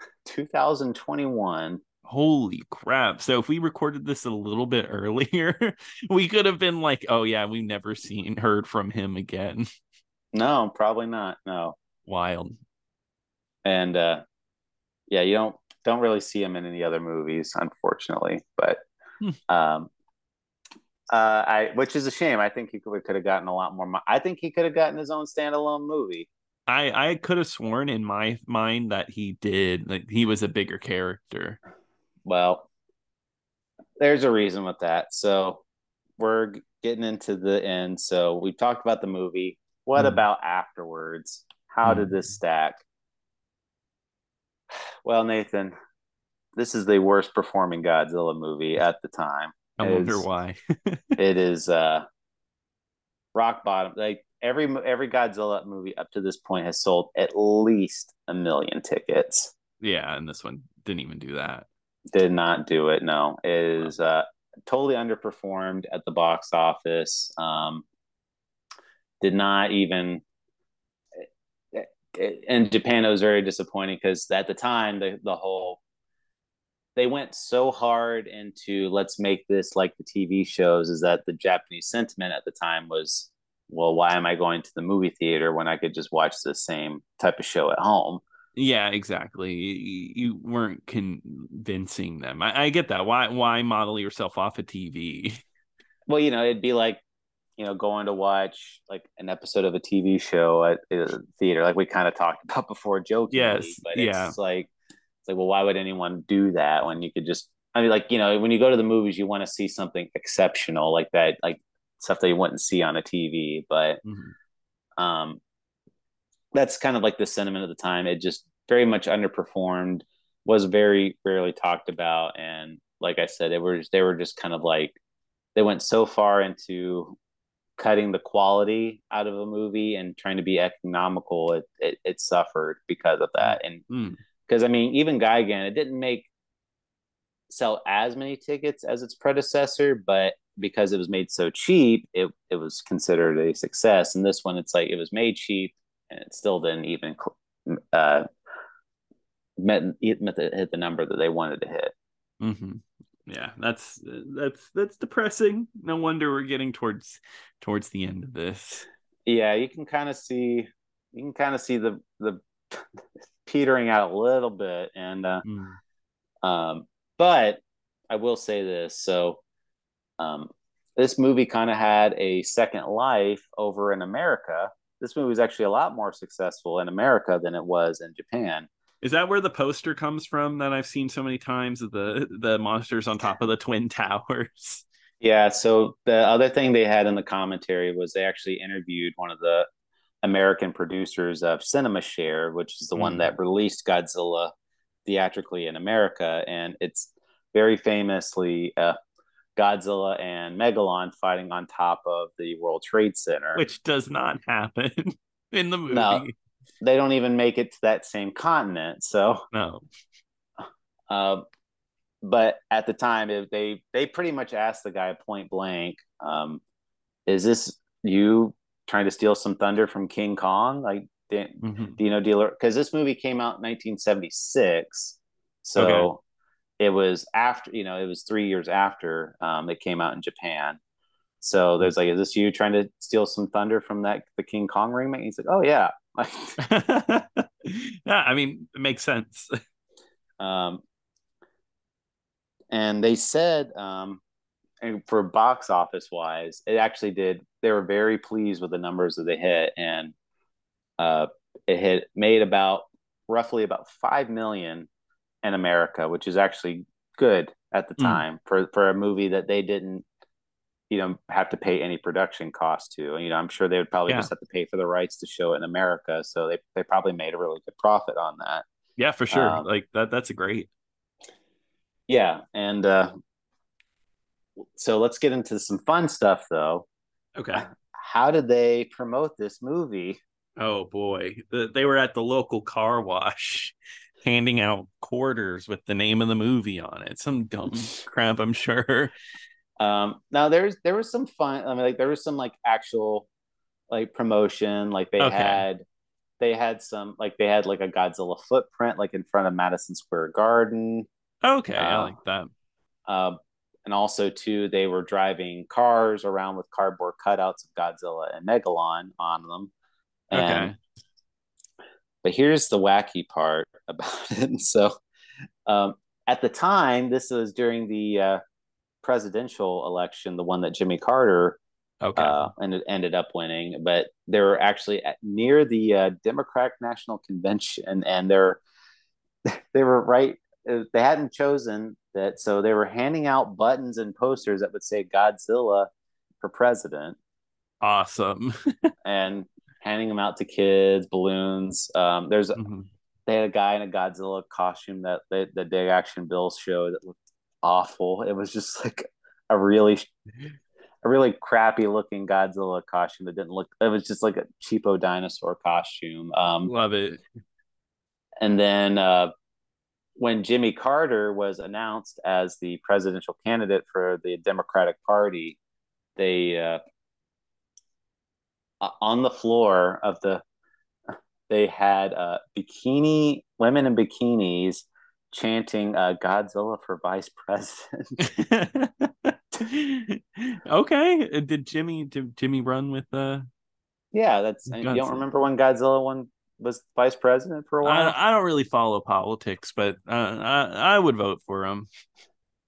2021. Holy crap. So if we recorded this a little bit earlier, we could have been like, oh yeah, we've never seen heard from him again. No, probably not. No. Wild. And uh yeah, you don't don't really see him in any other movies, unfortunately. But Hmm. um uh I which is a shame. I think he could could have gotten a lot more mo- I think he could have gotten his own standalone movie. I I could have sworn in my mind that he did. Like he was a bigger character. Well, there's a reason with that. So we're getting into the end. So we've talked about the movie. What Hmm. about afterwards? How did Hmm. this stack? Well, Nathan, this is the worst performing Godzilla movie at the time. I It wonder is- why. It is uh rock bottom. Like every every Godzilla movie up to this point has sold at least a million tickets. yeah, and this one didn't even do that. Did not do it. No, is uh, totally underperformed at the box office. Um, did not even. In Japan, it was very disappointing because at the time, the the whole they went so hard into let's make this like the TV shows. Is that the Japanese sentiment at the time was, well, why am I going to the movie theater when I could just watch the same type of show at home? Yeah, exactly. You, weren't convincing them. I, I get that. Why why model yourself off a TV? well, you know, it'd be like, you know, going to watch like an episode of a TV show at the theater, like we kind of talked about before, jokingly. Yes, but yeah. like, it's like, well, why would anyone do that when you could just? I mean, like, you know, when you go to the movies, you want to see something exceptional like that, like stuff that you wouldn't see on a TV. But Mhm. um, that's kind of like the sentiment of the time. It just very much underperformed, was very rarely talked about, and like I said, they were they were just kind of like they went so far into cutting the quality out of a movie and trying to be economical. It it, it suffered because of that, and Mm. because I mean, even Gigan, it didn't make sell as many tickets as its predecessor, but because it was made so cheap, it it was considered a success. And this one, it's like it was made cheap, and it still didn't even uh, met, met the, hit the number that they wanted to hit. hmm Yeah, that's that's that's depressing. No wonder we're getting towards towards the end of this. Yeah, you can kind of see you can kind of see the the petering out a little bit, and uh, Mm. Um, but I will say this. So, um, this movie kind of had a second life over in America. This movie was actually a lot more successful in America than it was in Japan. Is that where the poster comes from that I've seen so many times? The the monsters on top of the twin towers? Yeah. So the other thing they had in the commentary was they actually interviewed one of the American producers of Cinema Share, which is the one Mm. that released Godzilla theatrically in America, and it's very famously uh, Godzilla and Megalon fighting on top of the World Trade Center. Which does not happen in the movie. No. they don't even make it to that same continent. So no. Uh, but at the time, it, they they pretty much asked the guy point blank, um, "Is this you trying to steal some thunder from King Kong? Like, mm-hmm. Dino Dealer? Because this movie came out in 1976, so okay. It was after you know it was three years after um, it came out in Japan. So there's like, is this you trying to steal some thunder from that the King Kong remake? he's like, oh yeah. yeah, I mean, it makes sense. Um, and they said um, and for box office wise it actually did they were very pleased with the numbers that they hit and uh, it had made about roughly about 5 million in america which is actually good at the hmm. time mm. for for a movie that they didn't you know have to pay any production cost to you know i'm sure they would probably yeah. just have to pay for the rights to show it in america so they, they probably made a really good profit on that yeah for sure um, like that that's a great yeah, and uh, so let's get into some fun stuff, though. Okay. How did they promote this movie? Oh boy, they were at the local car wash handing out quarters with the name of the movie on it. Some dumb crap, I'm sure. Um, now there's there was some fun. I mean, like there was some like actual like promotion. Like they okay. had they had some like they had like a Godzilla footprint like in front of Madison Square Garden. Okay, uh, I like that. Uh, and also, too, they were driving cars around with cardboard cutouts of Godzilla and Megalon on them. And, okay. But here's the wacky part about it. And So, um, at the time, this was during the uh, presidential election, the one that Jimmy Carter okay. uh, ended, ended up winning. But they were actually at, near the uh, Democratic National Convention, and they're they were right they hadn't chosen that, so they were handing out buttons and posters that would say Godzilla for president. Awesome. and handing them out to kids, balloons. Um, there's mm-hmm. They had a guy in a Godzilla costume that they, the Big Action Bills show that looked awful. It was just like a really a really crappy looking Godzilla costume that didn't look it was just like a cheapo dinosaur costume. Um, Love it. And then uh, when Jimmy Carter was announced as the presidential candidate for the Democratic Party, they uh, on the floor of the they had uh, bikini women in bikinis chanting uh, Godzilla for vice president. okay, did Jimmy did Jimmy run with uh? Yeah, that's Godzilla. you don't remember when Godzilla won was vice president for a while. I, I don't really follow politics, but uh, I, I would vote for him.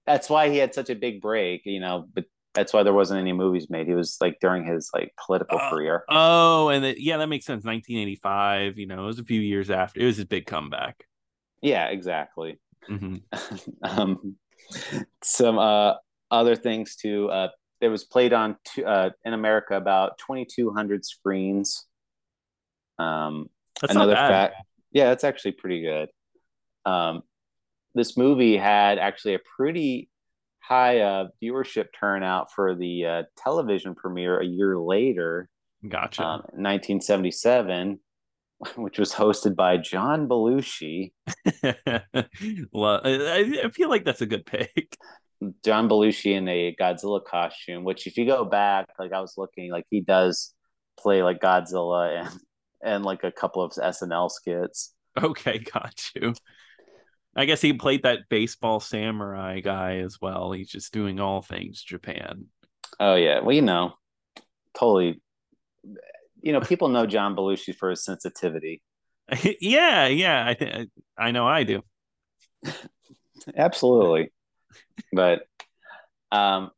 That's why he had such a big break, you know. But that's why there wasn't any movies made. He was like during his like political uh, career. Oh, and the, yeah, that makes sense. 1985. You know, it was a few years after. It was his big comeback. Yeah, exactly. Mm-hmm. um, some uh, other things too. Uh, it was played on uh, in America about 2,200 screens. Um, that's another fact. Yeah, that's actually pretty good. Um, this movie had actually a pretty high uh, viewership turnout for the uh, television premiere a year later. Gotcha. Um, 1977, which was hosted by John Belushi. well, I, I feel like that's a good pick. John Belushi in a Godzilla costume, which if you go back, like I was looking, like he does play like Godzilla and and like a couple of SNL skits. Okay, got you. I guess he played that baseball samurai guy as well. He's just doing all things Japan. Oh yeah, well you know, totally. You know, people know John Belushi for his sensitivity. yeah, yeah, I think I know I do. Absolutely, but um,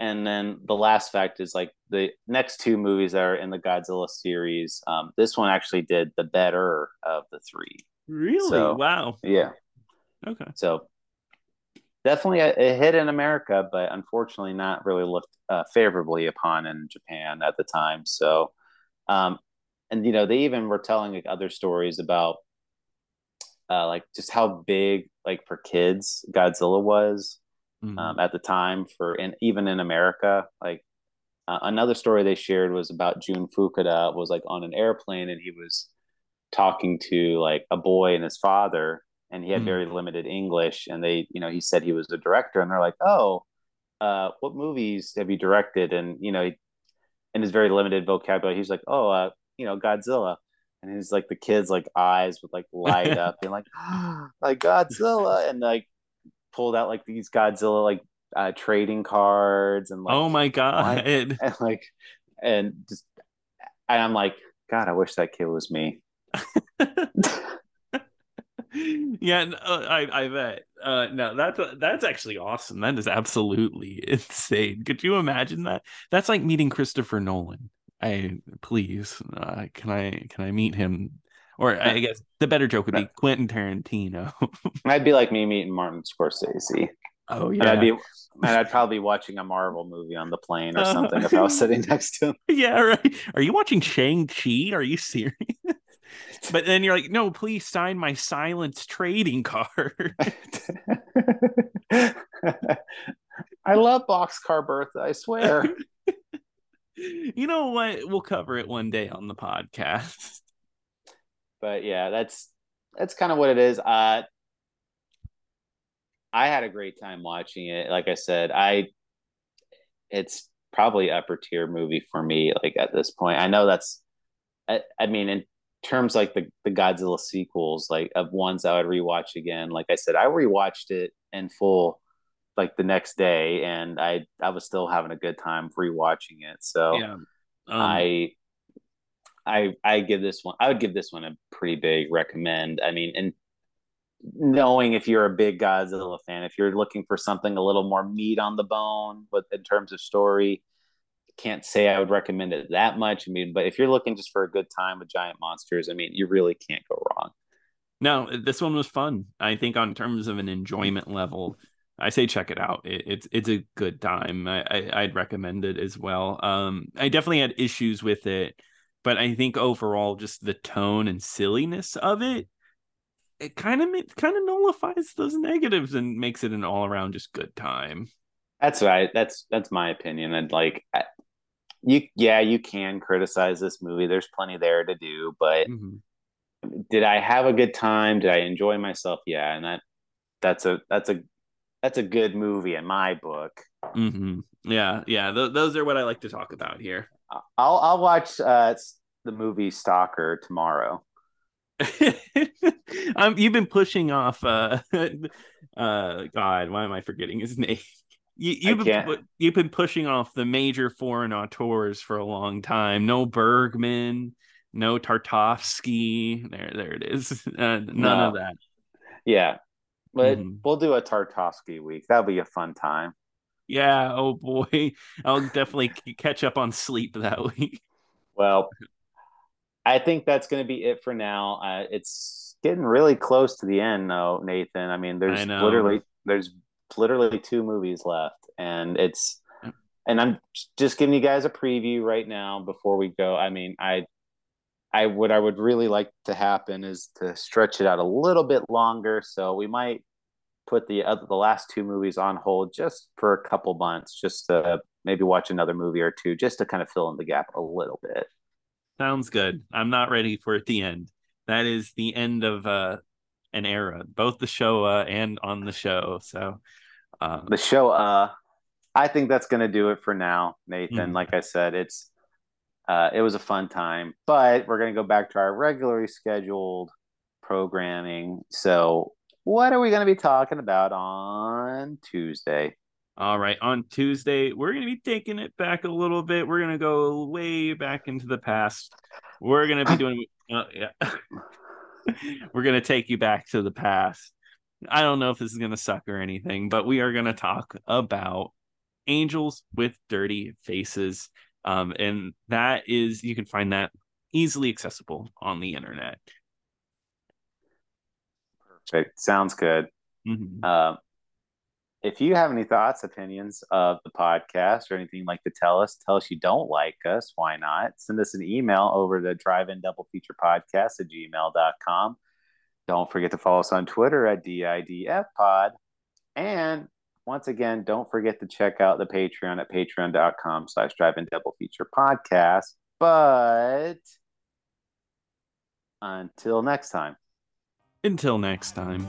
and then the last fact is like the next two movies that are in the Godzilla series. Um, this one actually did the better of the three. Really? So, wow. Yeah. Okay. So definitely a, a, hit in America, but unfortunately not really looked uh, favorably upon in Japan at the time. So, um, and you know, they even were telling like other stories about uh, like just how big like for kids Godzilla was mm-hmm. um, at the time for and even in America. Like uh, another story they shared was about Jun Fukuda was like on an airplane and he was talking to like a boy and his father, and he had Mm. very limited English, and they, you know, he said he was a director, and they're like, "Oh, uh, what movies have you directed?" And you know, he, in his very limited vocabulary, he's like, "Oh, uh, you know, Godzilla." And he's like the kid's like eyes would like light up and like like Godzilla and like pulled out like these Godzilla like uh trading cards and like oh my god. and like and just and I'm like, God, I wish that kid was me. yeah, no, I I bet. Uh, no, that's that's actually awesome. That is absolutely insane. Could you imagine that? That's like meeting Christopher Nolan. I please, uh, can I can I meet him? Or I guess the better joke would be Quentin Tarantino. I'd be like me meeting Martin Scorsese. oh And I'd be and I'd probably be watching a Marvel movie on the plane or Uh, something if I was sitting next to him. yeah, right. Are you watching Shang Chi? Are you serious? but then you're like, no, please sign my silence trading card. I love Boxcar Bertha, I swear. you know what? We'll cover it one day on the podcast. but yeah, that's that's kind of what it is. Uh I had a great time watching it. Like I said, I it's probably upper tier movie for me like at this point. I know that's I, I mean in terms like the the Godzilla sequels like of ones I would rewatch again. Like I said, I rewatched it in full like the next day and I I was still having a good time rewatching it. So yeah. Um, I I I give this one I would give this one a pretty big recommend. I mean, and knowing if you're a big Godzilla fan, if you're looking for something a little more meat on the bone, but in terms of story, can't say I would recommend it that much. I mean, but if you're looking just for a good time with giant monsters, I mean, you really can't go wrong. no, this one was fun. I think on terms of an enjoyment level, I say check it out. It, it's it's a good time. I, I I'd recommend it as well. Um, I definitely had issues with it, but I think overall, just the tone and silliness of it, it kind of it kind of nullifies those negatives and makes it an all around just good time. That's right. That's that's my opinion. And like, I, you, yeah, you can criticize this movie. There's plenty there to do, but Mhm. did I have a good time? Did I enjoy myself? Yeah, and that that's a that's a that's a good movie in my book. hmm Yeah, yeah. Th- those are what I like to talk about here. I'll I'll watch uh, the movie Stalker tomorrow. um, you've been pushing off. Uh, uh, God, why am I forgetting his name? You, you've been you've been pushing off the major foreign auteurs for a long time. No Bergman, no Tarkovsky. There, there it is. Uh, none No. of that. Yeah, but Mhm. we'll do a Tarkovsky week. That'll be a fun time. Yeah. Oh boy, I'll definitely catch up on sleep that week. Well, I think that's going to be it for now. Uh, it's getting really close to the end, though, Nathan. I mean, there's I literally there's literally two movies left, and it's and I'm just giving you guys a preview right now before we go. I mean, I I what I would really like to happen is to stretch it out a little bit longer. So we might put the other the last two movies on hold just for a couple months, just to maybe watch another movie or two, just to kind of fill in the gap a little bit. Sounds good. I'm not ready for it the end. That is the end of uh an era, both the show uh, and on the show. So uh the show uh i think that's going to do it for now nathan Mhm. like i said it's uh it was a fun time but we're going to go back to our regularly scheduled programming so what are we going to be talking about on tuesday all right, on Tuesday, we're gonna be taking it back a little bit. We're gonna go way back into the past. We're gonna be doing uh, yeah. we're gonna take you back to the past. I don't know if this is gonna suck or anything, but we are gonna talk about angels with dirty faces. Um, and that is you can find that easily accessible on the internet. perfect sounds good Mhm. um if you have any thoughts opinions of the podcast or anything like to tell us tell us you don't like us why not? Send us an email over to drive in double feature podcast at gmail.com don't forget to follow us on twitter at didf pod. And once again don't forget to check out the patreon at patreon.com slash drive in double feature podcast but Until next time. Until next time.